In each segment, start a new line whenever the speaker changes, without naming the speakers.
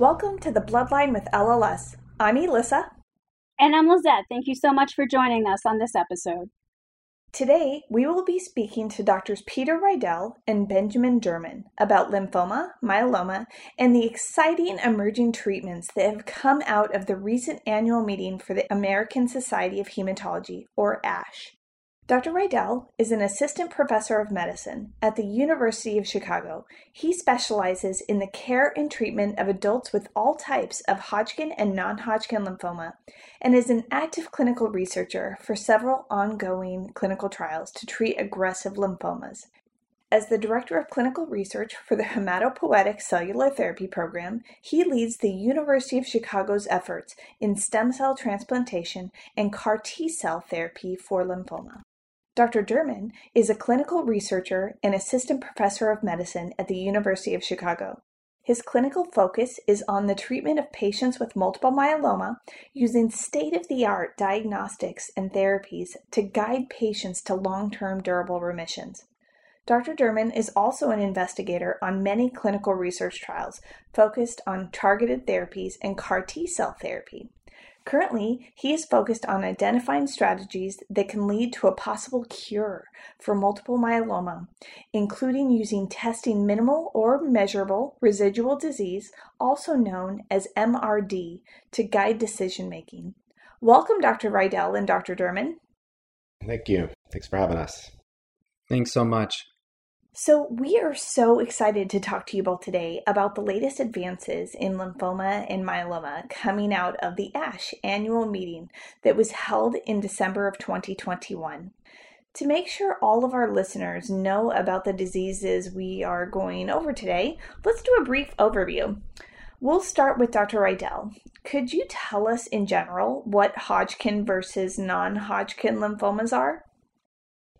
Welcome to the Bloodline with LLS. I'm Elissa.
And I'm Lizette. Thank you so much for joining us on this episode.
Today, we will be speaking to Doctors Peter Riedell and Benjamin Derman about lymphoma, myeloma, and the exciting emerging treatments that have come out of the recent annual meeting for the American Society of Hematology, or ASH. Dr. Riedell is an assistant professor of medicine at the University of Chicago. He specializes in the care and treatment of adults with all types of Hodgkin and non Hodgkin lymphoma and is an active clinical researcher for several ongoing clinical trials to treat aggressive lymphomas. As the Director of Clinical Research for the Hematopoietic Cellular Therapy Program, he leads the University of Chicago's efforts in stem cell transplantation and CAR T cell therapy for lymphoma. Dr. Derman is a clinical researcher and assistant professor of medicine at the University of Chicago. His clinical focus is on the treatment of patients with multiple myeloma using state of the art diagnostics and therapies to guide patients to long term durable remissions. Dr. Derman is also an investigator on many clinical research trials focused on targeted therapies and CAR T cell therapy. Currently, he is focused on identifying strategies that can lead to a possible cure for multiple myeloma, including using testing minimal or measurable residual disease, also known as MRD, to guide decision making. Welcome, Dr. Riedell and Dr. Derman.
Thank you. Thanks for having us.
Thanks so much.
So, we are so excited to talk to you both today about the latest advances in lymphoma and myeloma coming out of the ASH annual meeting that was held in December of 2021. To make sure all of our listeners know about the diseases we are going over today, let's do a brief overview. We'll start with Dr. Riedell. Could you tell us in general what Hodgkin versus non Hodgkin lymphomas are?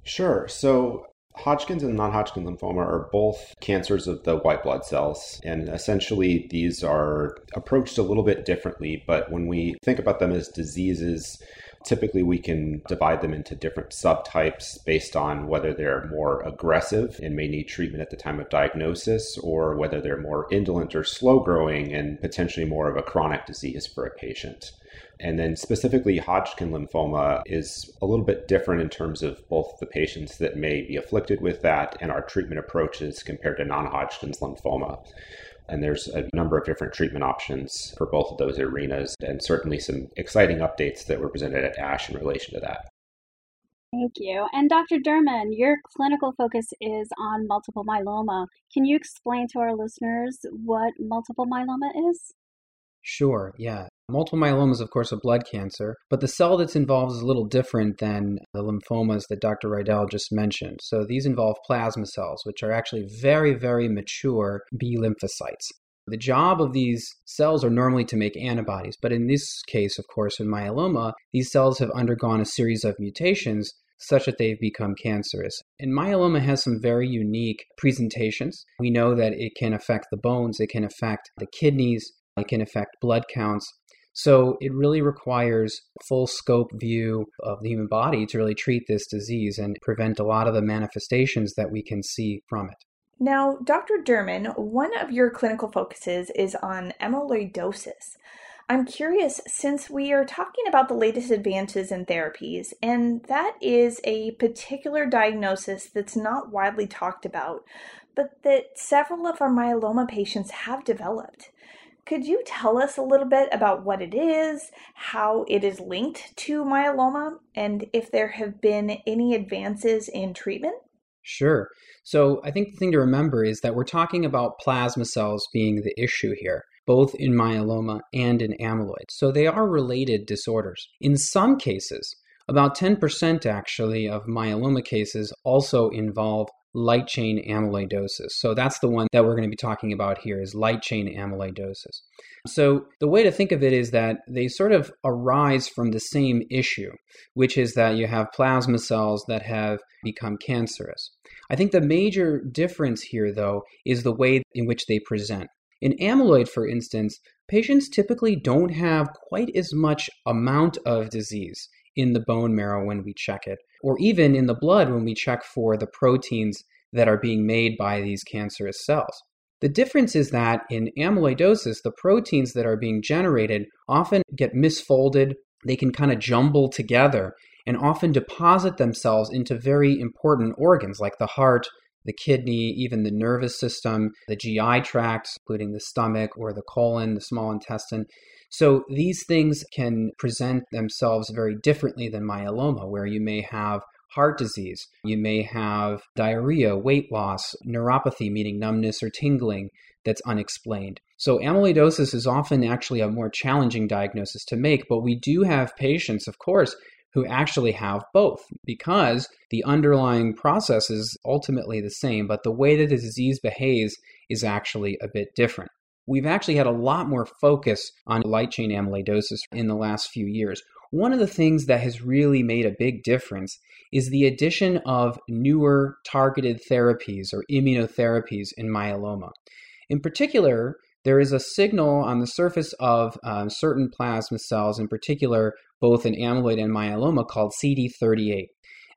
Sure. So, Hodgkin's and non Hodgkin lymphoma are both cancers of the white blood cells. And essentially, these are approached a little bit differently. But when we think about them as diseases, typically we can divide them into different subtypes based on whether they're more aggressive and may need treatment at the time of diagnosis, or whether they're more indolent or slow growing and potentially more of a chronic disease for a patient. And then specifically, Hodgkin lymphoma is a little bit different in terms of both the patients that may be afflicted with that and our treatment approaches compared to non Hodgkin's lymphoma. And there's a number of different treatment options for both of those arenas, and certainly some exciting updates that were presented at ASH in relation to that.
Thank you. And Dr. Derman, your clinical focus is on multiple myeloma. Can you explain to our listeners what multiple myeloma is?
Sure, yeah. Multiple myeloma is, of course, a blood cancer, but the cell that's involved is a little different than the lymphomas that Dr. Riedell just mentioned. So these involve plasma cells, which are actually very, very mature B lymphocytes. The job of these cells are normally to make antibodies, but in this case, of course, in myeloma, these cells have undergone a series of mutations such that they've become cancerous. And myeloma has some very unique presentations. We know that it can affect the bones, it can affect the kidneys, it can affect blood counts. So it really requires full scope view of the human body to really treat this disease and prevent a lot of the manifestations that we can see from it.
Now, Dr. Derman, one of your clinical focuses is on amyloidosis. I'm curious since we are talking about the latest advances in therapies, and that is a particular diagnosis that's not widely talked about, but that several of our myeloma patients have developed. Could you tell us a little bit about what it is, how it is linked to myeloma, and if there have been any advances in treatment?
Sure. So I think the thing to remember is that we're talking about plasma cells being the issue here, both in myeloma and in amyloid. So they are related disorders. In some cases, about 10% actually of myeloma cases also involve light chain amyloidosis. So that's the one that we're going to be talking about here is light chain amyloidosis. So the way to think of it is that they sort of arise from the same issue, which is that you have plasma cells that have become cancerous. I think the major difference here though is the way in which they present. In amyloid, for instance, patients typically don't have quite as much amount of disease in the bone marrow when we check it, or even in the blood when we check for the proteins that are being made by these cancerous cells. The difference is that in amyloidosis, the proteins that are being generated often get misfolded, they can kind of jumble together, and often deposit themselves into very important organs like the heart, the kidney, even the nervous system, the GI tracts, including the stomach or the colon, the small intestine. So these things can present themselves very differently than myeloma, where you may have heart disease, you may have diarrhea, weight loss, neuropathy, meaning numbness or tingling that's unexplained. So amyloidosis is often actually a more challenging diagnosis to make, but we do have patients, of course, who actually have both because the underlying process is ultimately the same, but the way that the disease behaves is actually a bit different. We've actually had a lot more focus on light chain amyloidosis in the last few years. One of the things that has really made a big difference is the addition of newer targeted therapies or immunotherapies in myeloma. In particular, there is a signal on the surface of um, certain plasma cells, in particular, both in amyloid and myeloma, called CD38.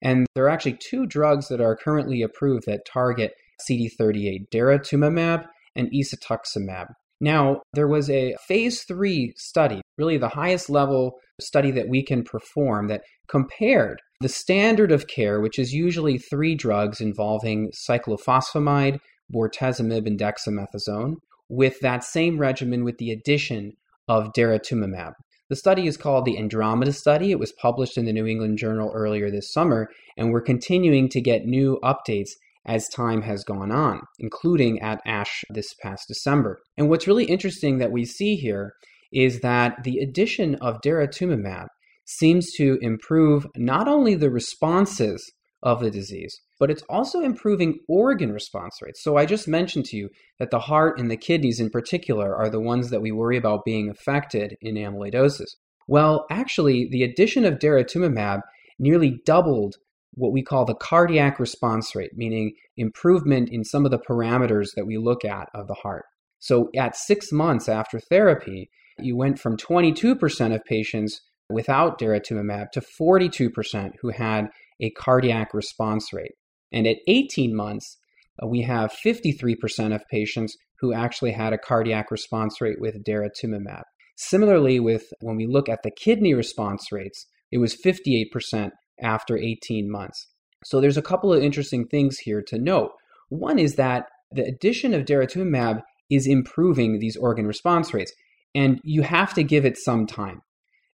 And there are actually two drugs that are currently approved that target CD38 daratumumab and isatuximab. Now, there was a phase three study, really the highest level study that we can perform, that compared the standard of care, which is usually three drugs involving cyclophosphamide, bortezomib, and dexamethasone, with that same regimen with the addition of daratumumab. The study is called the Andromeda Study. It was published in the New England Journal earlier this summer, and we're continuing to get new updates as time has gone on, including at ASH this past December. And what's really interesting that we see here is that the addition of daratumumab seems to improve not only the responses of the disease, but it's also improving organ response rates. So I just mentioned to you that the heart and the kidneys in particular are the ones that we worry about being affected in amyloidosis. Well, actually, the addition of daratumumab nearly doubled what we call the cardiac response rate, meaning improvement in some of the parameters that we look at of the heart. So at six months after therapy, you went from 22% of patients without daratumumab to 42% who had a cardiac response rate. And at 18 months, uh, we have 53% of patients who actually had a cardiac response rate with daratumumab. Similarly, with when we look at the kidney response rates, it was 58% after 18 months. So there's a couple of interesting things here to note. One is that the addition of daratumumab is improving these organ response rates, and you have to give it some time.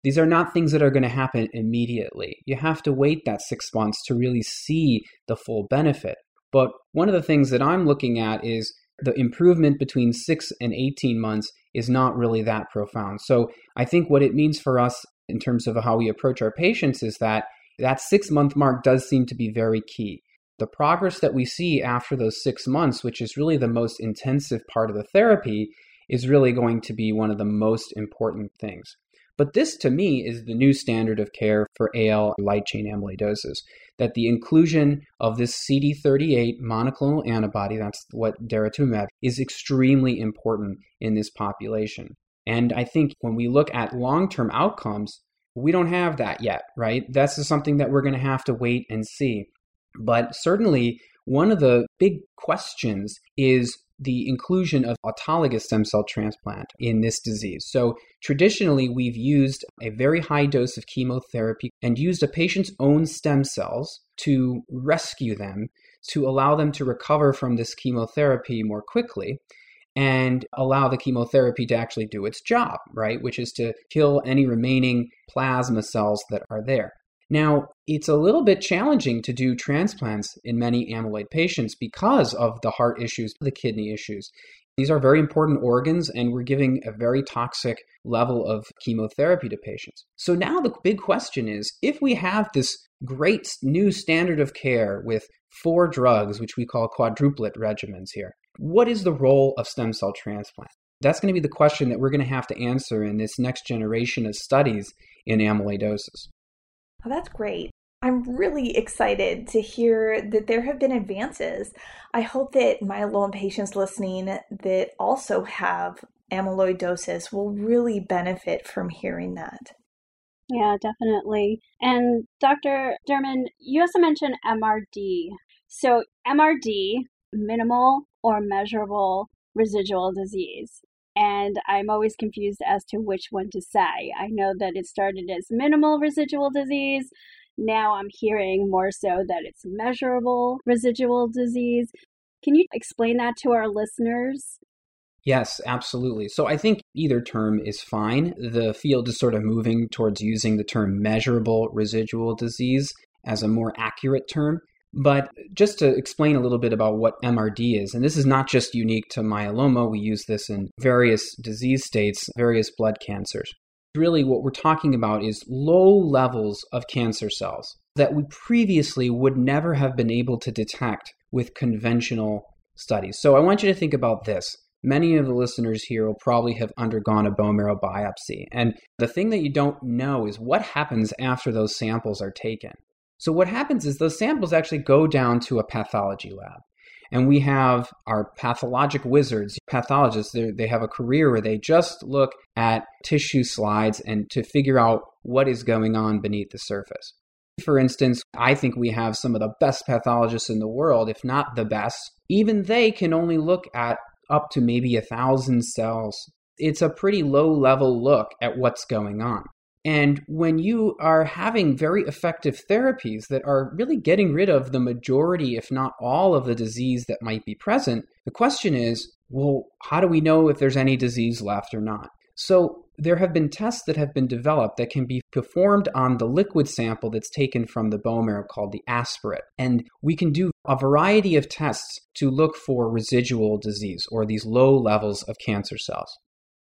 These are not things that are going to happen immediately. You have to wait that six months to really see the full benefit. But one of the things that I'm looking at is the improvement between six and 18 months is not really that profound. So I think what it means for us in terms of how we approach our patients is that that six month mark does seem to be very key. The progress that we see after those six months, which is really the most intensive part of the therapy, is really going to be one of the most important things. But this, to me, is the new standard of care for AL light chain amyloidosis. That the inclusion of this CD38 monoclonal antibody, that's what daratumumab, is extremely important in this population. And I think when we look at long term outcomes, we don't have that yet, right? That's something that we're going to have to wait and see. But certainly, one of the big questions is the inclusion of autologous stem cell transplant in this disease. So, traditionally, we've used a very high dose of chemotherapy and used a patient's own stem cells to rescue them, to allow them to recover from this chemotherapy more quickly. and allow the chemotherapy to actually do its job, right? Which is to kill any remaining plasma cells that are there. Now, it's a little bit challenging to do transplants in many amyloid patients because of the heart issues, the kidney issues. These are very important organs, and we're giving a very toxic level of chemotherapy to patients. So now the big question is if we have this great new standard of care with four drugs, which we call quadruplet regimens here, what is the role of stem cell transplant? That's going to be the question that we're going to have to answer in this next generation of studies in amyloidosis.
Oh, that's great. I'm really excited to hear that there have been advances. I hope that myeloma patients listening that also have amyloidosis will really benefit from hearing that.
Yeah, definitely. And Dr. Derman, you also mentioned MRD. So, MRD, minimal or measurable residual disease. And I'm always confused as to which one to say. I know that it started as minimal residual disease. Now I'm hearing more so that it's measurable residual disease. Can you explain that to our listeners?
Yes, absolutely. So I think either term is fine. The field is sort of moving towards using the term measurable residual disease as a more accurate term. But just to explain a little bit about what MRD is, and this is not just unique to myeloma, we use this in various disease states, various blood cancers. Really, what we're talking about is low levels of cancer cells that we previously would never have been able to detect with conventional studies. So I want you to think about this. Many of the listeners here will probably have undergone a bone marrow biopsy. And the thing that you don't know is what happens after those samples are taken. So, what happens is those samples actually go down to a pathology lab. And we have our pathologic wizards, pathologists, they have a career where they just look at tissue slides and to figure out what is going on beneath the surface. For instance, I think we have some of the best pathologists in the world, if not the best. Even they can only look at up to maybe a thousand cells. It's a pretty low level look at what's going on. And when you are having very effective therapies that are really getting rid of the majority, if not all, of the disease that might be present, the question is well, how do we know if there's any disease left or not? So, there have been tests that have been developed that can be performed on the liquid sample that's taken from the bone marrow called the aspirate. And we can do a variety of tests to look for residual disease or these low levels of cancer cells.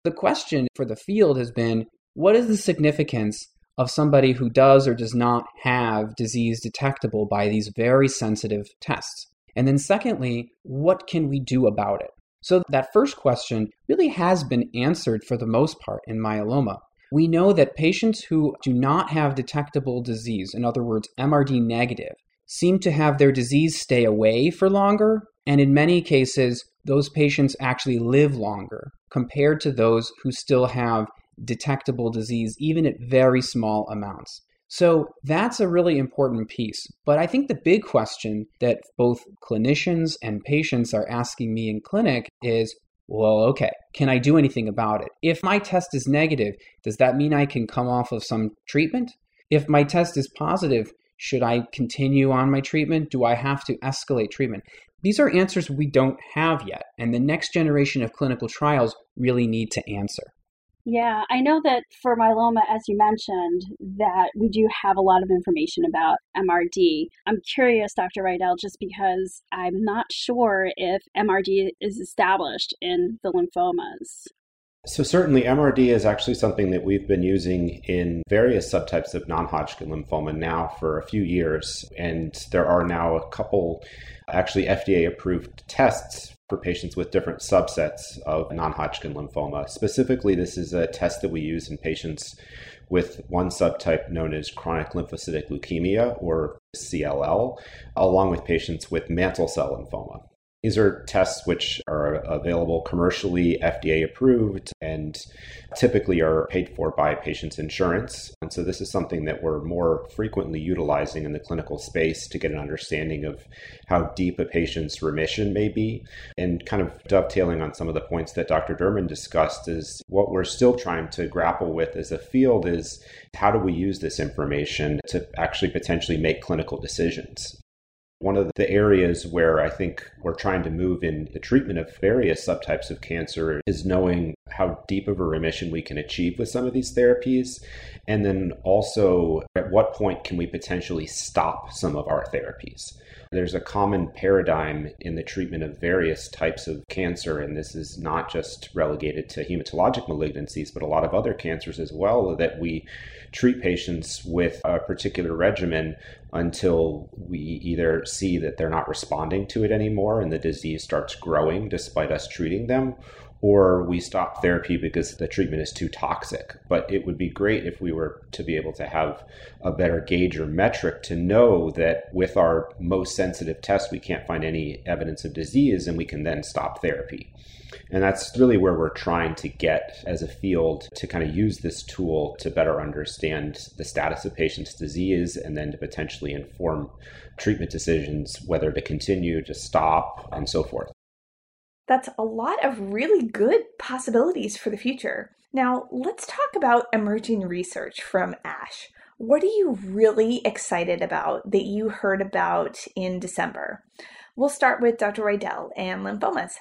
The question for the field has been what is the significance of somebody who does or does not have disease detectable by these very sensitive tests? And then, secondly, what can we do about it? So, that first question really has been answered for the most part in myeloma. We know that patients who do not have detectable disease, in other words, MRD negative, seem to have their disease stay away for longer. And in many cases, those patients actually live longer compared to those who still have detectable disease, even at very small amounts. So that's a really important piece. But I think the big question that both clinicians and patients are asking me in clinic is well, okay, can I do anything about it? If my test is negative, does that mean I can come off of some treatment? If my test is positive, should I continue on my treatment? Do I have to escalate treatment? These are answers we don't have yet, and the next generation of clinical trials really need to answer.
Yeah, I know that for myeloma, as you mentioned, that we do have a lot of information about MRD. I'm curious, Dr. Riedell, just because I'm not sure if MRD is established in the lymphomas.
So, certainly, MRD is actually something that we've been using in various subtypes of non Hodgkin lymphoma now for a few years. And there are now a couple actually FDA approved tests for patients with different subsets of non Hodgkin lymphoma. Specifically, this is a test that we use in patients with one subtype known as chronic lymphocytic leukemia or CLL, along with patients with mantle cell lymphoma. These are tests which are available commercially, FDA approved, and typically are paid for by patients' insurance. And so, this is something that we're more frequently utilizing in the clinical space to get an understanding of how deep a patient's remission may be. And kind of dovetailing on some of the points that Dr. Derman discussed, is what we're still trying to grapple with as a field is how do we use this information to actually potentially make clinical decisions? One of the areas where I think we're trying to move in the treatment of various subtypes of cancer is knowing how deep of a remission we can achieve with some of these therapies. And then also, at what point can we potentially stop some of our therapies? There's a common paradigm in the treatment of various types of cancer, and this is not just relegated to hematologic malignancies, but a lot of other cancers as well, that we treat patients with a particular regimen until we either see that they're not responding to it anymore and the disease starts growing despite us treating them, or we stop therapy because the treatment is too toxic. But it would be great if we were to be able to have a better gauge or metric to know that with our most sensitive test, we can't find any evidence of disease and we can then stop therapy. And that's really where we're trying to get as a field to kind of use this tool to better understand the status of patients' disease and then to potentially inform treatment decisions, whether to continue, to stop, and so forth.
That's a lot of really good possibilities for the future. Now, let's talk about emerging research from ASH. What are you really excited about that you heard about in December? We'll start with Dr. Riedell and lymphomas.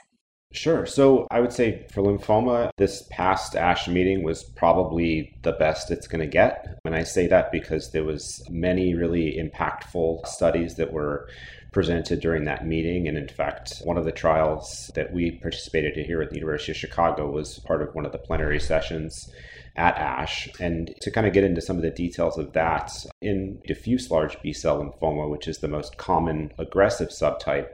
Sure. So I would say for lymphoma, this past ASH meeting was probably the best it's going to get. And I say that because there was many really impactful studies that were presented during that meeting. And in fact, one of the trials that we participated in here at the University of Chicago was part of one of the plenary sessions at ASH. And to kind of get into some of the details of that, in diffuse large B cell lymphoma, which is the most common aggressive subtype,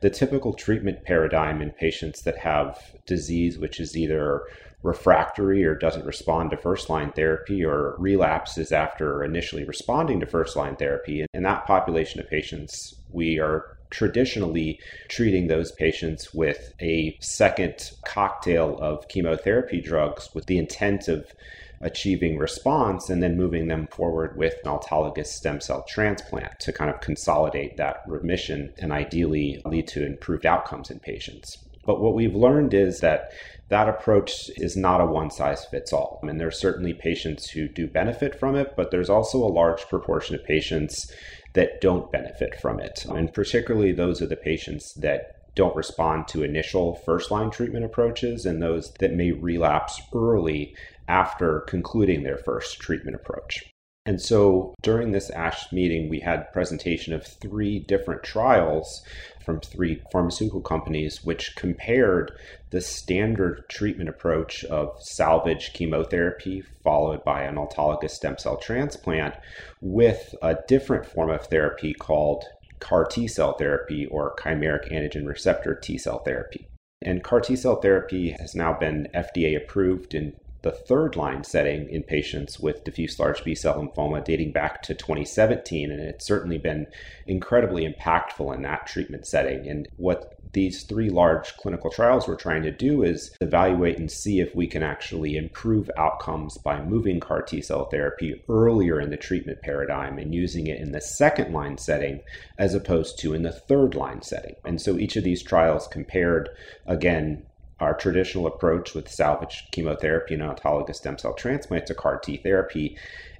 the typical treatment paradigm in patients that have disease which is either refractory or doesn't respond to first line therapy or relapses after initially responding to first line therapy. In that population of patients, we are traditionally treating those patients with a second cocktail of chemotherapy drugs with the intent of achieving response and then moving them forward with an autologous stem cell transplant to kind of consolidate that remission and ideally lead to improved outcomes in patients. But what we've learned is that that approach is not a one size fits all. I mean, there are certainly patients who do benefit from it, but there's also a large proportion of patients that don't benefit from it. And particularly those are the patients that don't respond to initial first line treatment approaches and those that may relapse early after concluding their first treatment approach. And so during this ASH meeting, we had presentation of three different trials from three pharmaceutical companies, which compared the standard treatment approach of salvage chemotherapy followed by an autologous stem cell transplant with a different form of therapy called CAR T cell therapy or chimeric antigen receptor T cell therapy. And CAR T cell therapy has now been FDA approved in the third line setting in patients with diffuse large B cell lymphoma dating back to 2017. And it's certainly been incredibly impactful in that treatment setting. And what these three large clinical trials we're trying to do is evaluate and see if we can actually improve outcomes by moving CAR T cell therapy earlier in the treatment paradigm and using it in the second line setting as opposed to in the third line setting. And so each of these trials compared, again, our traditional approach with salvage chemotherapy and autologous stem cell transplant to CAR T therapy.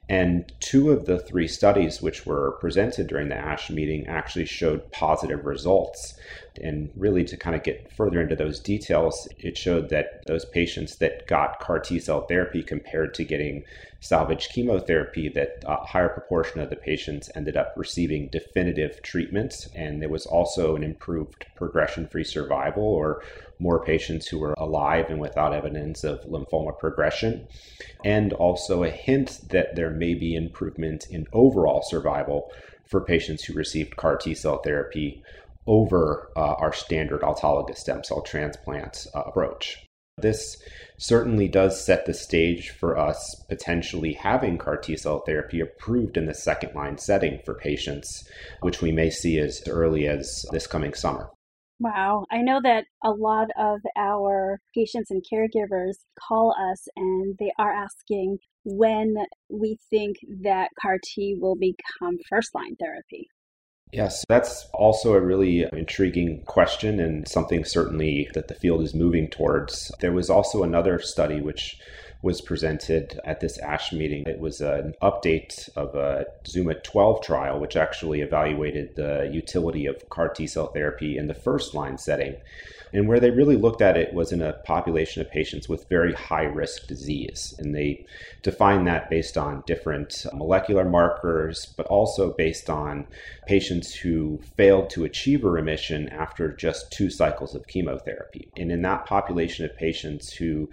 And two of the three studies which were presented during the ASH meeting actually showed positive results. And really, to kind of get further into those details, it showed that those patients that got CAR T cell therapy compared to getting salvage chemotherapy, that a higher proportion of the patients ended up receiving definitive treatments. And there was also an improved progression free survival or more patients who were alive and without evidence of lymphoma progression, and also a hint that there may be improvement in overall survival for patients who received CAR T cell therapy over uh, our standard autologous stem cell transplant uh, approach. This certainly does set the stage for us potentially having CAR T cell therapy approved in the second line setting for patients, which we may see as early as this coming summer.
Wow. I know that a lot of our patients and caregivers call us and they are asking when we think that CAR T will become first line therapy.
Yes, that's also a really intriguing question and something certainly that the field is moving towards. There was also another study which was presented at this ASH meeting. It was an update of a Zuma 12 trial, which actually evaluated the utility of CAR T cell therapy in the first line setting. And where they really looked at it was in a population of patients with very high risk disease. And they defined that based on different molecular markers, but also based on patients who failed to achieve a remission after just two cycles of chemotherapy. And in that population of patients who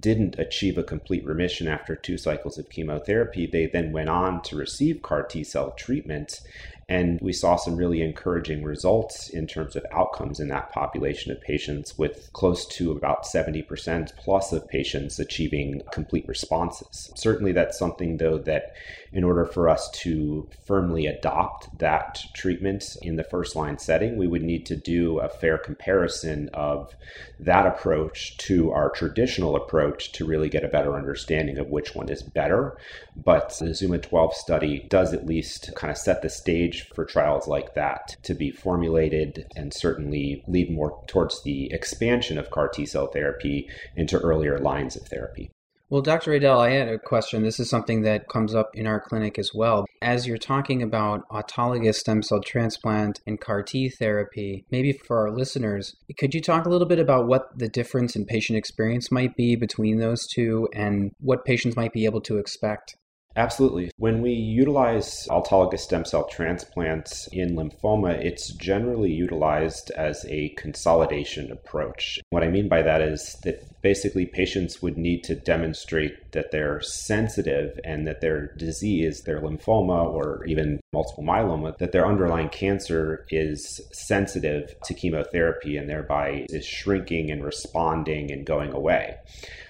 didn't achieve a complete remission after two cycles of chemotherapy, they then went on to receive CAR T cell treatment and we saw some really encouraging results in terms of outcomes in that population of patients, with close to about 70% plus of patients achieving complete responses. Certainly, that's something, though, that in order for us to firmly adopt that treatment in the first line setting, we would need to do a fair comparison of that approach to our traditional approach to really get a better understanding of which one is better. But the Zuma 12 study does at least kind of set the stage for trials like that to be formulated and certainly lead more towards the expansion of CAR T cell therapy into earlier lines of therapy.
Well, Dr. Riedell, I had a question. This is something that comes up in our clinic as well. As you're talking about autologous stem cell transplant and CAR T therapy, maybe for our listeners, could you talk a little bit about what the difference in patient experience might be between those two and what patients might be able to expect?
Absolutely. When we utilize autologous stem cell transplants in lymphoma, it's generally utilized as a consolidation approach. What I mean by that is that basically patients would need to demonstrate that they're sensitive and that their disease, their lymphoma or even multiple myeloma, that their underlying cancer is sensitive to chemotherapy and thereby is shrinking and responding and going away.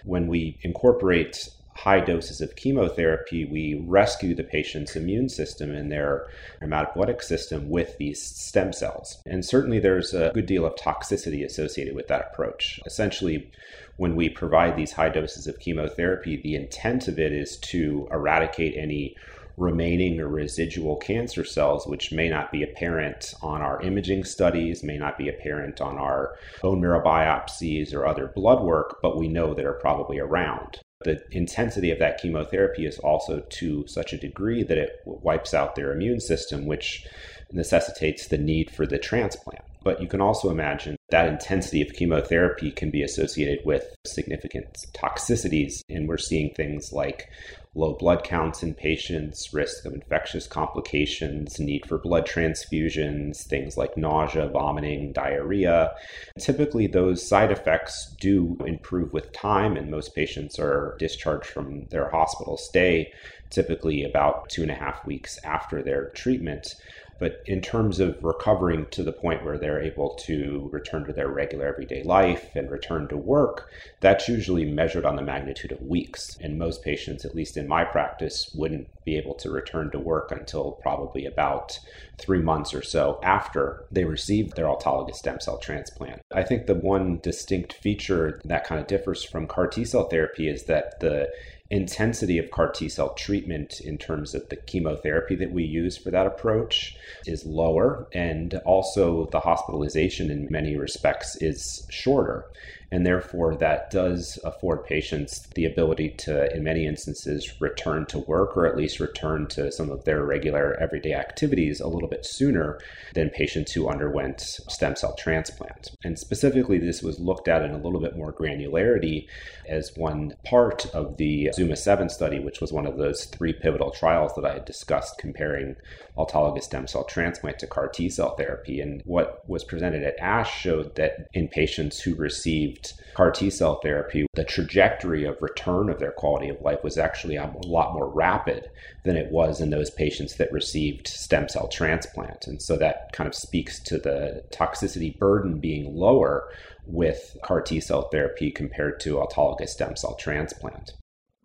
When we incorporate high doses of chemotherapy, we rescue the patient's immune system and their hematopoietic system with these stem cells. And certainly there's a good deal of toxicity associated with that approach. Essentially, when we provide these high doses of chemotherapy, the intent of it is to eradicate any remaining or residual cancer cells, which may not be apparent on our imaging studies, may not be apparent on our bone marrow biopsies or other blood work, but we know that are probably around the intensity of that chemotherapy is also to such a degree that it wipes out their immune system, which necessitates the need for the transplant. But you can also imagine that intensity of chemotherapy can be associated with significant toxicities. And we're seeing things like low blood counts in patients, risk of infectious complications, need for blood transfusions, things like nausea, vomiting, diarrhea. Typically, those side effects do improve with time, and most patients are discharged from their hospital stay typically about two and a half weeks after their treatment. But in terms of recovering to the point where they're able to return to their regular everyday life and return to work, that's usually measured on the magnitude of weeks. And most patients, at least in my practice, wouldn't be able to return to work until probably about three months or so after they received their autologous stem cell transplant. I think the one distinct feature that kind of differs from CAR T cell therapy is that the intensity of CAR T cell treatment in terms of the chemotherapy that we use for that approach is lower, and also the hospitalization in many respects is shorter. And therefore, that does afford patients the ability to, in many instances, return to work or at least return to some of their regular everyday activities a little bit sooner than patients who underwent stem cell transplant. And specifically, this was looked at in a little bit more granularity as one part of the Zuma 7 study, which was one of those three pivotal trials that I had discussed comparing autologous stem cell transplant to CAR T cell therapy. And what was presented at ASH showed that in patients who received received CAR T cell therapy, the trajectory of return of their quality of life was actually a lot more rapid than it was in those patients that received stem cell transplant. And so that kind of speaks to the toxicity burden being lower with CAR T cell therapy compared to autologous stem cell transplant.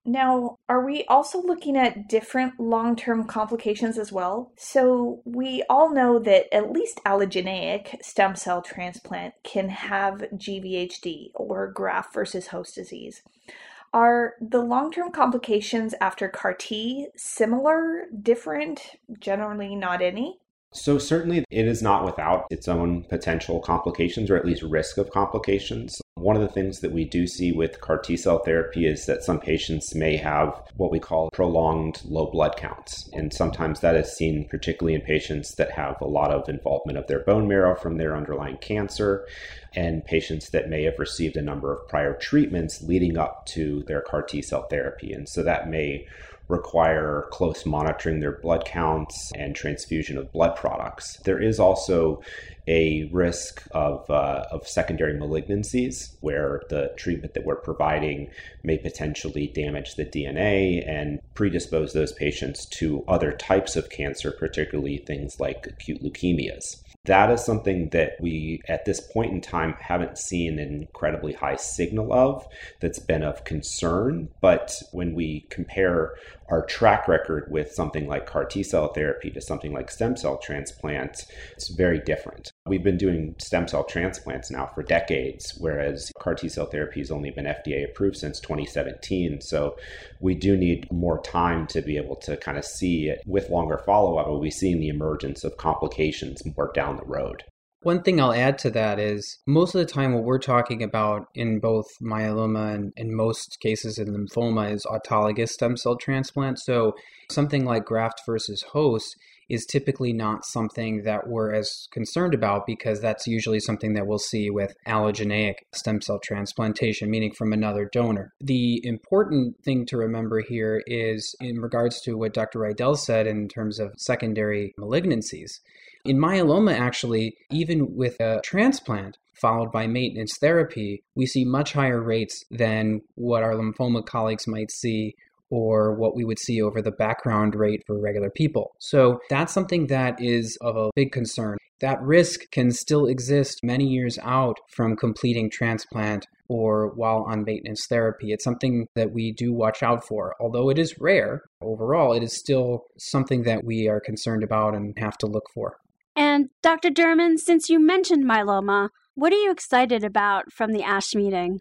Now, are we also looking at different long term complications as well? So, we all know that at least allogeneic stem cell transplant can have GVHD or graft versus host disease. Are the long term complications after CAR T similar, different, generally not any?
So, certainly, it is not without its own potential complications or at least risk of complications. One of the things that we do see with CAR T cell therapy is that some patients may have what we call prolonged low blood counts. And sometimes that is seen particularly in patients that have a lot of involvement of their bone marrow from their underlying cancer and patients that may have received a number of prior treatments leading up to their CAR T cell therapy. And so that may require close monitoring their blood counts and transfusion of blood products. There is also a risk of, uh, of secondary malignancies where the treatment that we're providing may potentially damage the DNA and predispose those patients to other types of cancer, particularly things like acute leukemias that is something that we at this point in time haven't seen an incredibly high signal of that's been of concern but when we compare our track record with something like CAR T cell therapy to something like stem cell transplant, it's very different. We've been doing stem cell transplants now for decades, whereas CAR T cell therapy has only been FDA approved since 2017. So we do need more time to be able to kind of see it with longer follow up. Be seeing the emergence of complications more down the road.
One thing I'll add to that is most of the time, what we're talking about in both myeloma and in most cases in lymphoma is autologous stem cell transplant. So, something like graft versus host is typically not something that we're as concerned about because that's usually something that we'll see with allogeneic stem cell transplantation, meaning from another donor. The important thing to remember here is in regards to what Dr. Riedell said in terms of secondary malignancies in myeloma, actually, even with a transplant followed by maintenance therapy, we see much higher rates than what our lymphoma colleagues might see or what we would see over the background rate for regular people. So that's something that is of a big concern. That risk can still exist many years out from completing transplant or while on maintenance therapy. It's something that we do watch out for. Although it is rare, overall, it is still something that we are concerned about and have to look for.
And Dr. Derman, since you mentioned myeloma, what are you excited about from the ASH meeting?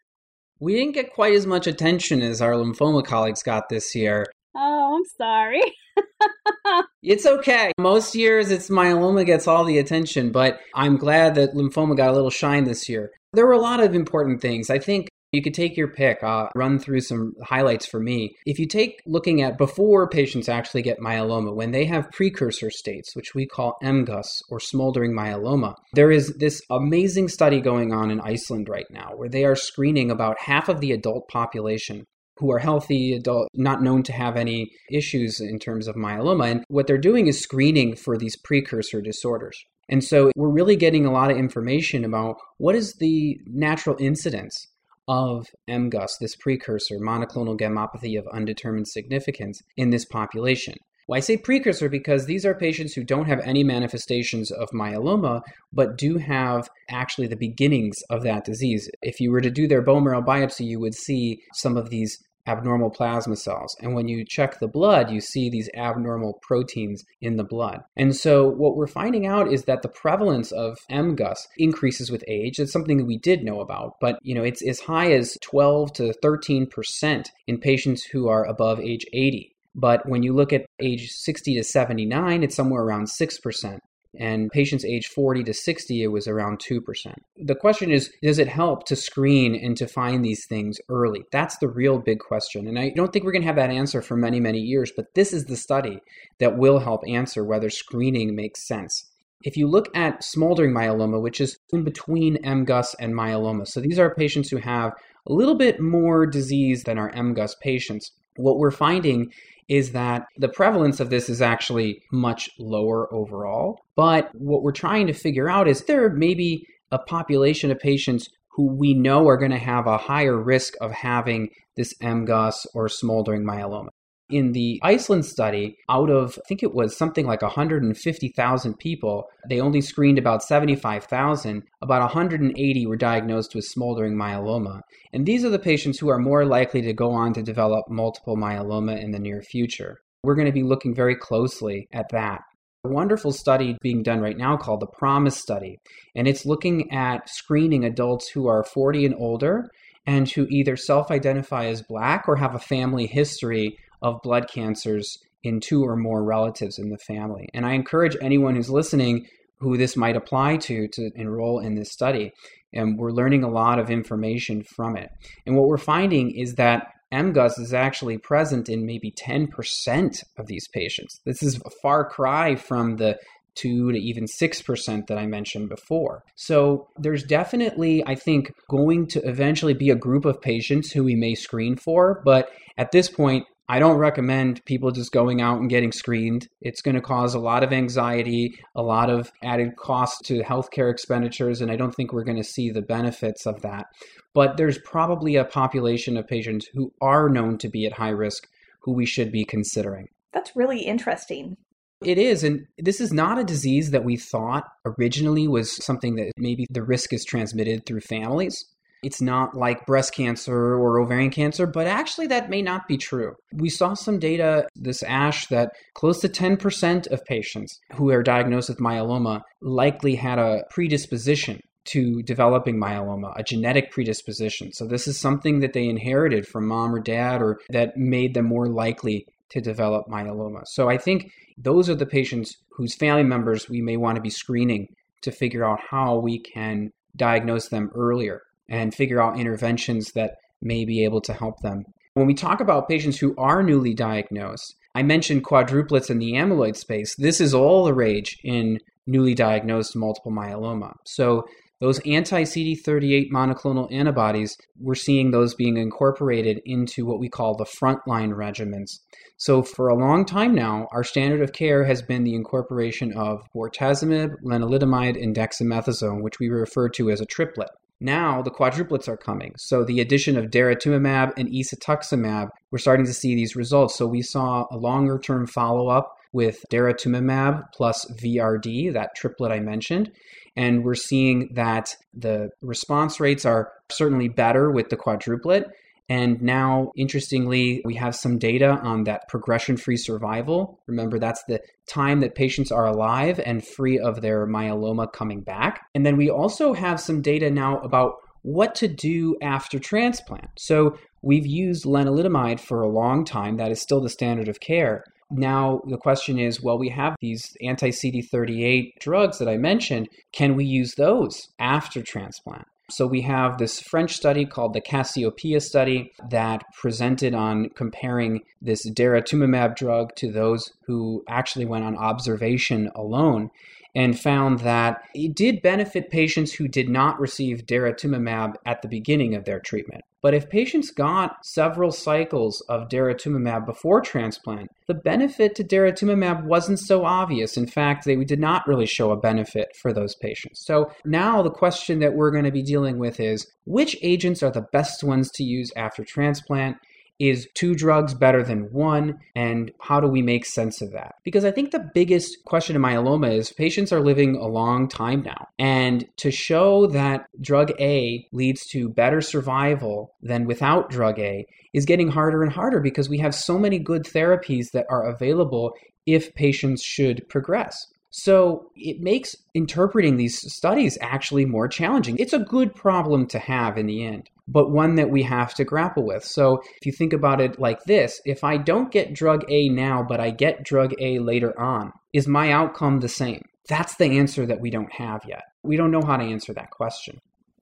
We didn't get quite as much attention as our lymphoma colleagues got this year.
Oh, I'm sorry.
it's okay. Most years it's myeloma gets all the attention, but I'm glad that lymphoma got a little shine this year. There were a lot of important things. I think you could take your pick. I'll run through some highlights for me. If you take looking at before patients actually get myeloma, when they have precursor states, which we call MGUS or smoldering myeloma, there is this amazing study going on in Iceland right now where they are screening about half of the adult population who are healthy, adult, not known to have any issues in terms of myeloma. And what they're doing is screening for these precursor disorders. And so we're really getting a lot of information about what is the natural incidence of MGUS, this precursor, monoclonal gammopathy of undetermined significance, in this population. I say precursor because these are patients who don't have any manifestations of myeloma, but do have actually the beginnings of that disease. If you were to do their bone marrow biopsy, you would see some of these abnormal plasma cells. And when you check the blood, you see these abnormal proteins in the blood. And so what we're finding out is that the prevalence of MGUS increases with age. It's something that we did know about, but you know, it's as high as 12 to 13% in patients who are above age 80. But when you look at age 60 to 79, it's somewhere around 6% and patients age 40 to 60 it was around 2%. The question is does it help to screen and to find these things early? That's the real big question. And I don't think we're going to have that answer for many many years, but this is the study that will help answer whether screening makes sense. If you look at smoldering myeloma, which is in between MGUS and myeloma, so these are patients who have a little bit more disease than our MGUS patients. What we're finding is that the prevalence of this is actually much lower overall. But what we're trying to figure out is there maybe a population of patients who we know are going to have a higher risk of having this MGUS or smoldering myeloma. In the Iceland study, out of, I think it was something like 150,000 people, they only screened about 75,000. About 180 were diagnosed with smoldering myeloma. And these are the patients who are more likely to go on to develop multiple myeloma in the near future. We're going to be looking very closely at that. A wonderful study being done right now called the PROMISE study, and it's looking at screening adults who are 40 and older and who either self identify as black or have a family history of blood cancers in two or more relatives in the family. And I encourage anyone who's listening who this might apply to to enroll in this study. And we're learning a lot of information from it. And what we're finding is that MGUS is actually present in maybe 10% of these patients. This is a far cry from the 2 to even 6% that I mentioned before. So there's definitely, I think, going to eventually be a group of patients who we may screen for. But at this point, I don't recommend people just going out and getting screened. It's going to cause a lot of anxiety, a lot of added cost to healthcare expenditures, and I don't think we're going to see the benefits of that. But there's probably a population of patients who are known to be at high risk who we should be considering.
That's really interesting.
It is. And this is not a disease that we thought originally was something that maybe the risk is transmitted through families. It's not like breast cancer or ovarian cancer, but actually, that may not be true. We saw some data this ASH that close to 10% of patients who are diagnosed with myeloma likely had a predisposition to developing myeloma, a genetic predisposition. So, this is something that they inherited from mom or dad or that made them more likely to develop myeloma. So, I think those are the patients whose family members we may want to be screening to figure out how we can diagnose them earlier and figure out interventions that may be able to help them. When we talk about patients who are newly diagnosed, I mentioned quadruplets in the amyloid space. This is all the rage in newly diagnosed multiple myeloma. So those anti CD38 monoclonal antibodies, we're seeing those being incorporated into what we call the frontline regimens. So, for a long time now, our standard of care has been the incorporation of bortezomib, lenalidomide, and dexamethasone, which we refer to as a triplet. Now the quadruplets are coming. So the addition of daratumumab and isatuximab, we're starting to see these results. So we saw a longer term follow up with daratumumab plus VRD, that triplet I mentioned. And we're seeing that the response rates are certainly better with the quadruplet. And now, interestingly, we have some data on that progression free survival. Remember, that's the time that patients are alive and free of their myeloma coming back. And then we also have some data now about what to do after transplant. So we've used lenalidomide for a long time, that is still the standard of care. Now, the question is well, we have these anti CD38 drugs that I mentioned. Can we use those after transplant? So we have this French study called the Cassiopeia study that presented on comparing this daratumumab drug to those who actually went on observation alone and found that it did benefit patients who did not receive daratumumab at the beginning of their treatment. But if patients got several cycles of daratumumab before transplant, the benefit to daratumumab wasn't so obvious. In fact, they did not really show a benefit for those patients. So now the question that we're going to be dealing with is which agents are the best ones to use after transplant? Is two drugs better than one? And how do we make sense of that? Because I think the biggest question in myeloma is patients are living a long time now. And to show that drug A leads to better survival than without drug A is getting harder and harder because we have so many good therapies that are available if patients should progress. So it makes interpreting these studies actually more challenging. It's a good problem to have in the end, but one that we have to grapple with. So if you think about it like this, if I don't get drug A now, but I get drug A later on, is my outcome the same? That's the answer that we don't have yet. We don't know how to answer that question.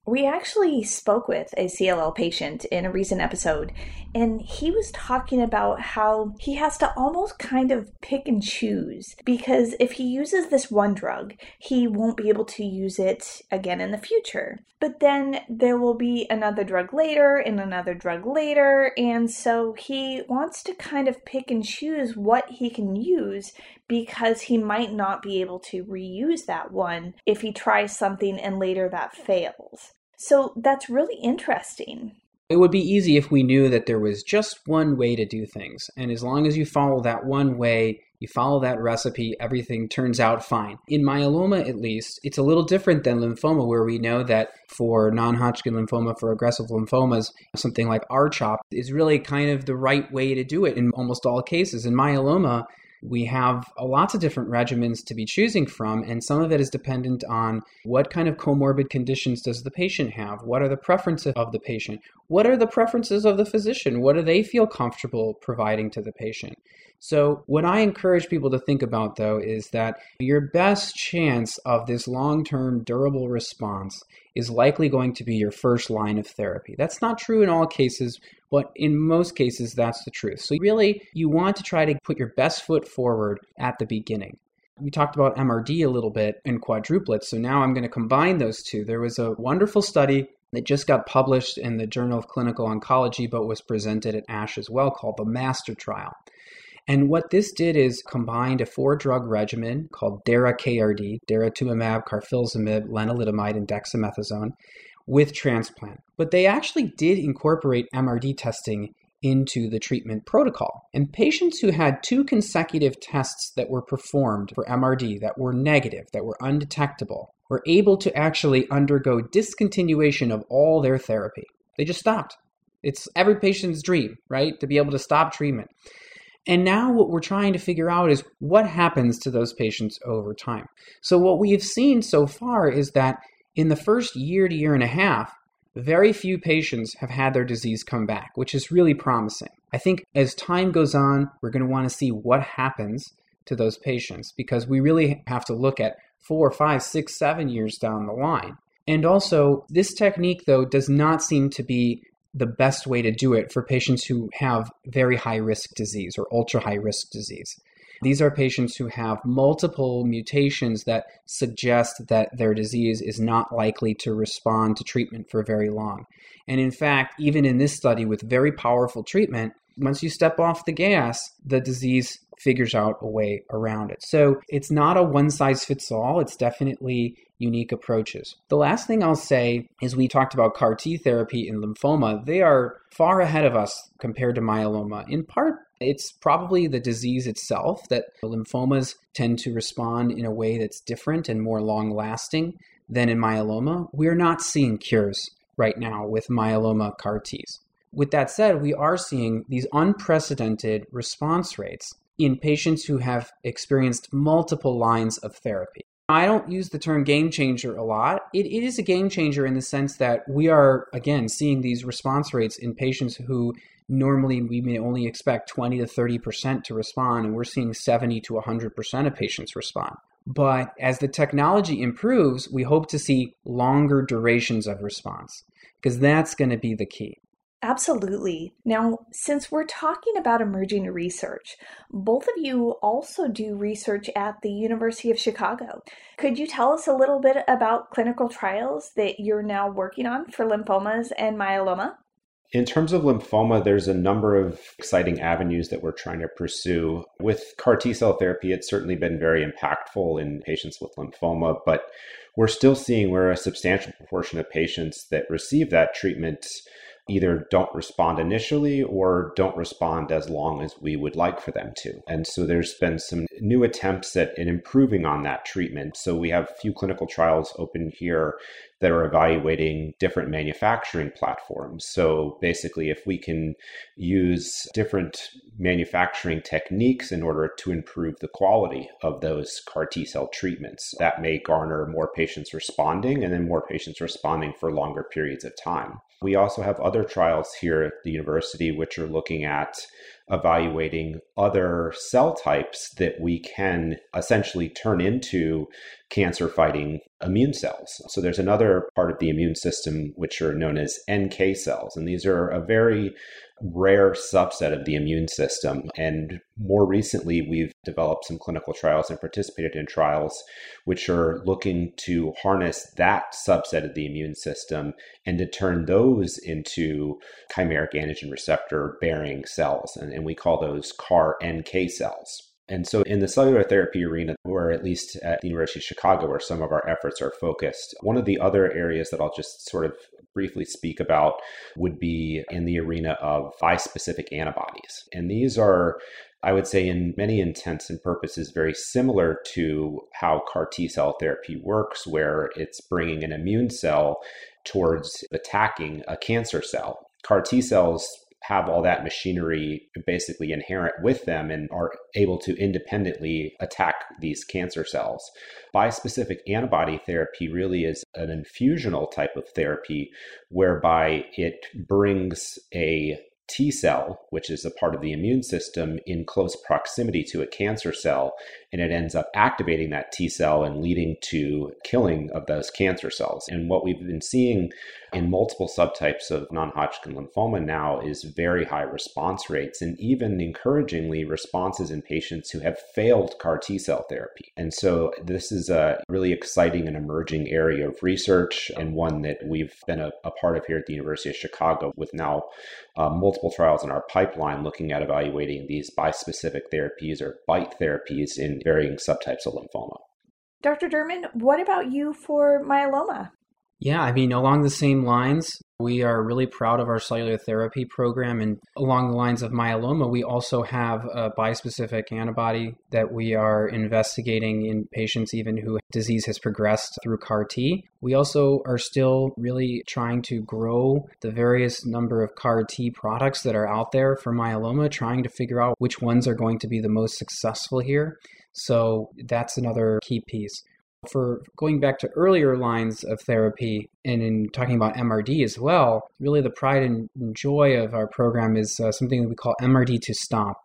We actually spoke with a CLL patient in a recent episode, and he was talking about how he has to almost kind of pick and choose because if he uses this one drug, he won't be able to use it again in the future. But then there will be another drug later and another drug later, and so he wants to kind of pick and choose what he can use because he might not be able to reuse that one if he tries something and later that fails. So that's really interesting.
It would be easy if we knew that there was just one way to do things. And as long as you follow that one way, you follow that recipe, everything turns out fine. In myeloma, at least, it's a little different than lymphoma, where we know that for non Hodgkin lymphoma, for aggressive lymphomas, something like RCHOP is really kind of the right way to do it in almost all cases. In myeloma, we have lots of different regimens to be choosing from, and some of it is dependent on what kind of comorbid conditions does the patient have? What are the preferences of the patient? What are the preferences of the physician? What do they feel comfortable providing to the patient? So, what I encourage people to think about though is that your best chance of this long term durable response is likely going to be your first line of therapy. That's not true in all cases, but in most cases, that's the truth. So, really, you want to try to put your best foot forward at the beginning. We talked about MRD a little bit in quadruplets, so now I'm going to combine those two. There was a wonderful study that just got published in the Journal of Clinical Oncology, but was presented at ASH as well, called the MASTER trial. And what this did is combined a four drug regimen called DARA-KRD, daratumumab, carfilzomib, lenalidomide, and dexamethasone with transplant. But they actually did incorporate MRD testing into the treatment protocol. And patients who had two consecutive tests that were performed for MRD that were negative, that were undetectable, were able to actually undergo discontinuation of all their therapy. They just stopped. It's every patient's dream, right? To be able to stop treatment. And now what we're trying to figure out is what happens to those patients over time. So what we have seen so far is that in the first year to year and a half, very few patients have had their disease come back, which is really promising. I think as time goes on, we're going to want to see what happens to those patients because we really have to look at four, five, six, seven years down the line. And also, this technique, though, does not seem to be the best way to do it for patients who have very high risk disease or ultra high risk disease. These are patients who have multiple mutations that suggest that their disease is not likely to respond to treatment for very long. And in fact, even in this study with very powerful treatment, once you step off the gas, the disease figures out a way around it. So it's not a one size fits all, it's definitely unique approaches. The last thing I'll say is we talked about CAR T therapy in lymphoma. They are far ahead of us compared to myeloma. In part, it's probably the disease itself that lymphomas tend to respond in a way that's different and more long lasting than in myeloma. We're not seeing cures right now with myeloma CAR Ts. With that said, we are seeing these unprecedented response rates in patients who have experienced multiple lines of therapy. I don't use the term game changer a lot. It, it is a game changer in the sense that we are, again, seeing these response rates in patients who normally we may only expect 20 to 30% to respond, and we're seeing 70 to 100% of patients respond. But as the technology improves, we hope to see longer durations of response because that's going to be the key.
Absolutely. Now, since we're talking about emerging research, both of you also do research at the University of Chicago. Could you tell us a little bit about clinical trials that you're now working on for lymphomas and myeloma?
In terms of lymphoma, there's a number of exciting avenues that we're trying to pursue. With CAR T cell therapy, it's certainly been very impactful in patients with lymphoma, but we're still seeing where a substantial proportion of patients that receive that treatment either don't respond initially or don't respond as long as we would like for them to. And so there's been some new attempts at, improving on that treatment. So we have a few clinical trials open here that are evaluating different manufacturing platforms. So basically, if we can use different manufacturing techniques in order to improve the quality of those CAR T cell treatments, that may garner more patients responding and then more patients responding for longer periods of time. We also have other trials here at the university which are looking at evaluating other cell types that we can essentially turn into cancer fighting immune cells. So there's another part of the immune system which are known as NK cells, and these are a very rare subset of the immune system. And more recently, we've developed some clinical trials and participated in trials which are looking to harness that subset of the immune system and to turn those into chimeric antigen receptor bearing cells. And, and we call those CAR NK cells. And so, in the cellular therapy arena, or at least at the University of Chicago, where some of our efforts are focused, one of the other areas that I'll just sort of briefly speak about would be in the arena of bispecific antibodies. And these are I would say, in many intents and purposes, very similar to how CAR T cell therapy works, where it's bringing an immune cell towards attacking a cancer cell. CAR T cells have all that machinery basically inherent with them and are able to independently attack these cancer cells. Bispecific antibody therapy really is an infusional type of therapy whereby it brings a T cell, which is a part of the immune system, in close proximity to a cancer cell, and it ends up activating that T cell and leading to killing of those cancer cells. And what we've been seeing in multiple subtypes of non Hodgkin lymphoma now is very high response rates, and even encouragingly, responses in patients who have failed CAR T cell therapy. And so, this is a really exciting and emerging area of research, and one that we've been a, a part of here at the University of Chicago with now uh, multiple trials in our pipeline looking at evaluating these bispecific therapies or BiTE therapies in varying subtypes of lymphoma.
Dr. Derman, what about you for myeloma?
Yeah, I mean, along the same lines, we are really proud of our cellular therapy program. And along the lines of myeloma, we also have a bispecific antibody that we are investigating in patients even who disease has progressed through CAR T. We also are still really trying to grow the various number of CAR T products that are out there for myeloma, trying to figure out which ones are going to be the most successful here. So that's another key piece. For going back to earlier lines of therapy and in talking about MRD as well, really the pride and joy of our program is uh, something that we call MRD to stop.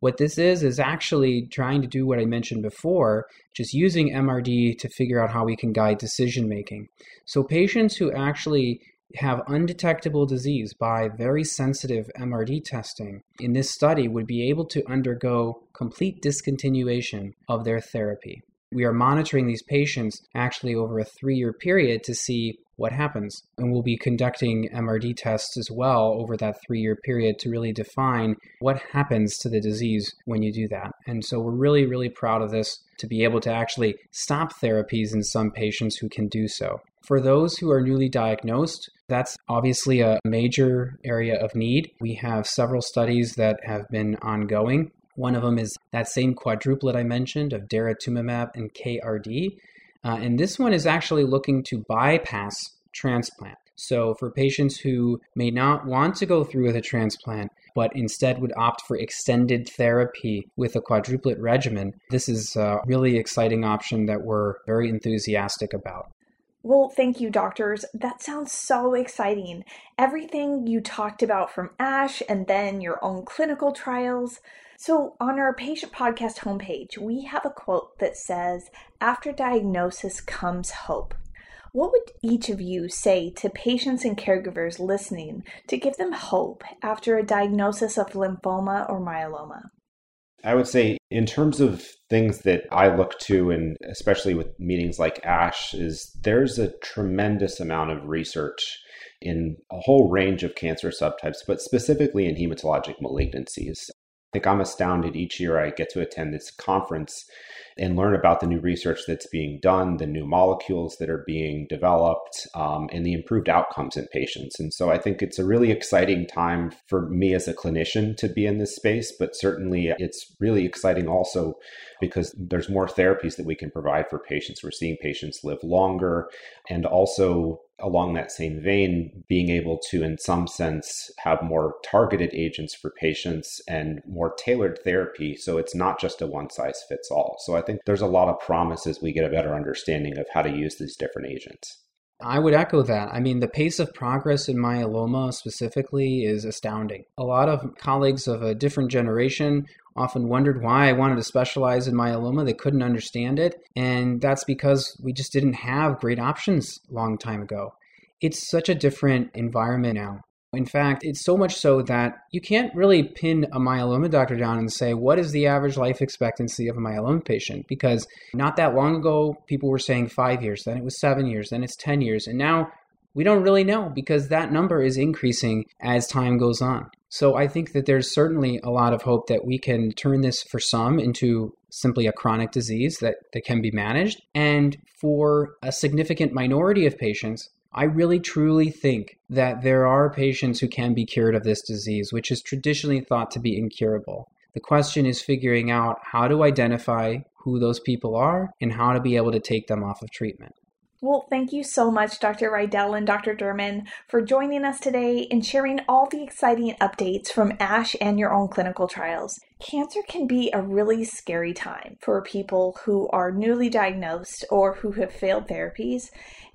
What this is, is actually trying to do what I mentioned before, just using MRD to figure out how we can guide decision making. So, patients who actually have undetectable disease by very sensitive MRD testing in this study would be able to undergo complete discontinuation of their therapy. We are monitoring these patients actually over a three year period to see what happens. And we'll be conducting MRD tests as well over that three year period to really define what happens to the disease when you do that. And so we're really, really proud of this to be able to actually stop therapies in some patients who can do so. For those who are newly diagnosed, that's obviously a major area of need. We have several studies that have been ongoing. One of them is that same quadruplet I mentioned of daratumumab and KRD. Uh, and this one is actually looking to bypass transplant. So, for patients who may not want to go through with a transplant, but instead would opt for extended therapy with a quadruplet regimen, this is a really exciting option that we're very enthusiastic about.
Well, thank you, doctors. That sounds so exciting. Everything you talked about from ASH and then your own clinical trials. So, on our patient podcast homepage, we have a quote that says, After diagnosis comes hope. What would each of you say to patients and caregivers listening to give them hope after a diagnosis of lymphoma or myeloma?
I would say, in terms of things that I look to, and especially with meetings like ASH, is there's a tremendous amount of research in a whole range of cancer subtypes, but specifically in hematologic malignancies think I'm astounded each year I get to attend this conference and learn about the new research that's being done, the new molecules that are being developed, um, and the improved outcomes in patients. And so I think it's a really exciting time for me as a clinician to be in this space, but certainly it's really exciting also because there's more therapies that we can provide for patients. We're seeing patients live longer and also along that same vein, being able to, in some sense, have more targeted agents for patients and more tailored therapy. So it's not just a one size fits all. So I think there's a lot of promise as we get a better understanding of how to use these different agents.
I would echo that. I mean, the pace of progress in myeloma specifically is astounding. A lot of colleagues of a different generation often wondered why I wanted to specialize in myeloma. They couldn't understand it. And that's because we just didn't have great options a long time ago. It's such a different environment now. In fact, it's so much so that you can't really pin a myeloma doctor down and say, what is the average life expectancy of a myeloma patient? Because not that long ago, people were saying five years, then it was seven years, then it's 10 years. And now we don't really know because that number is increasing as time goes on. So I think that there's certainly a lot of hope that we can turn this for some into simply a chronic disease that, that can be managed. And for a significant minority of patients, I really truly think that there are patients who can be cured of this disease, which is traditionally thought to be incurable. The question is figuring out how to identify who those people are and how to be able to take them off of treatment.
Well, thank you so much, Dr. Riedell and Dr. Derman, for joining us today and sharing all the exciting updates from ASH and your own clinical trials. Cancer can be a really scary time for people who are newly diagnosed or who have failed therapies.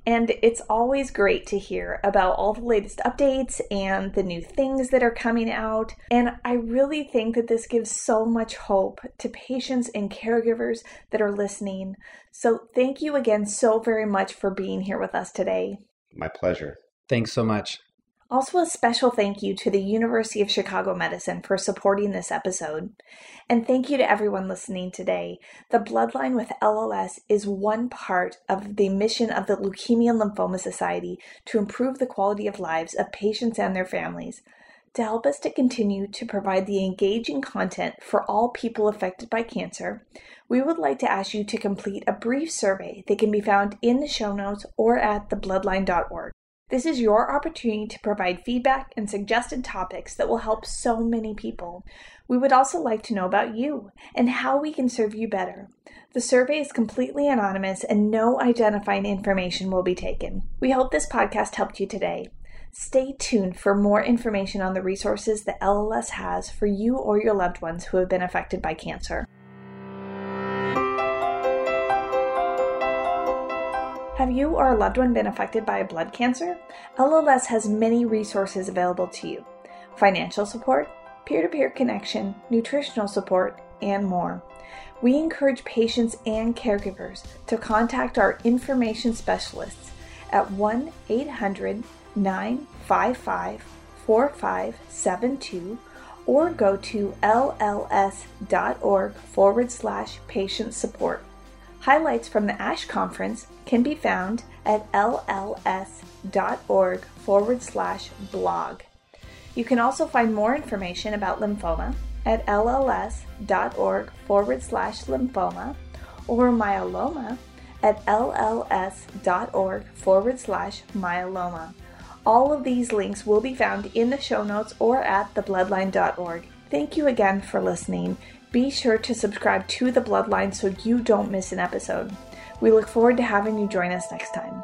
And it's always great to hear about all the latest updates and the new things that are coming out. And I really think that this gives so much hope to patients and caregivers that are listening. So thank you again so very much for being here with us today.
My pleasure.
Thanks so much.
Also, a special thank you to the University of Chicago Medicine for supporting this episode. And thank you to everyone listening today. The Bloodline with LLS is one part of the mission of the Leukemia and Lymphoma Society to improve the quality of lives of patients and their families. To help us to continue to provide the engaging content for all people affected by cancer, we would like to ask you to complete a brief survey that can be found in the show notes or at thebloodline.org. This is your opportunity to provide feedback and suggested topics that will help so many people. We would also like to know about you and how we can serve you better. The survey is completely anonymous and no identifying information will be taken. We hope this podcast helped you today. Stay tuned for more information on the resources that LLS has for you or your loved ones who have been affected by cancer. Have you or a loved one been affected by blood cancer? LLS has many resources available to you financial support, peer to peer connection, nutritional support, and more. We encourage patients and caregivers to contact our information specialists at 1 800 955 4572 or go to lls.org forward slash patient support. Highlights from the ASH conference can be found at lls.org forward slash blog. You can also find more information about lymphoma at lls.org forward slash lymphoma or myeloma at lls.org forward slash myeloma. All of these links will be found in the show notes or at thebloodline.org. Thank you again for listening be sure to subscribe to The Bloodline so you don't miss an episode. We look forward to having you join us next time.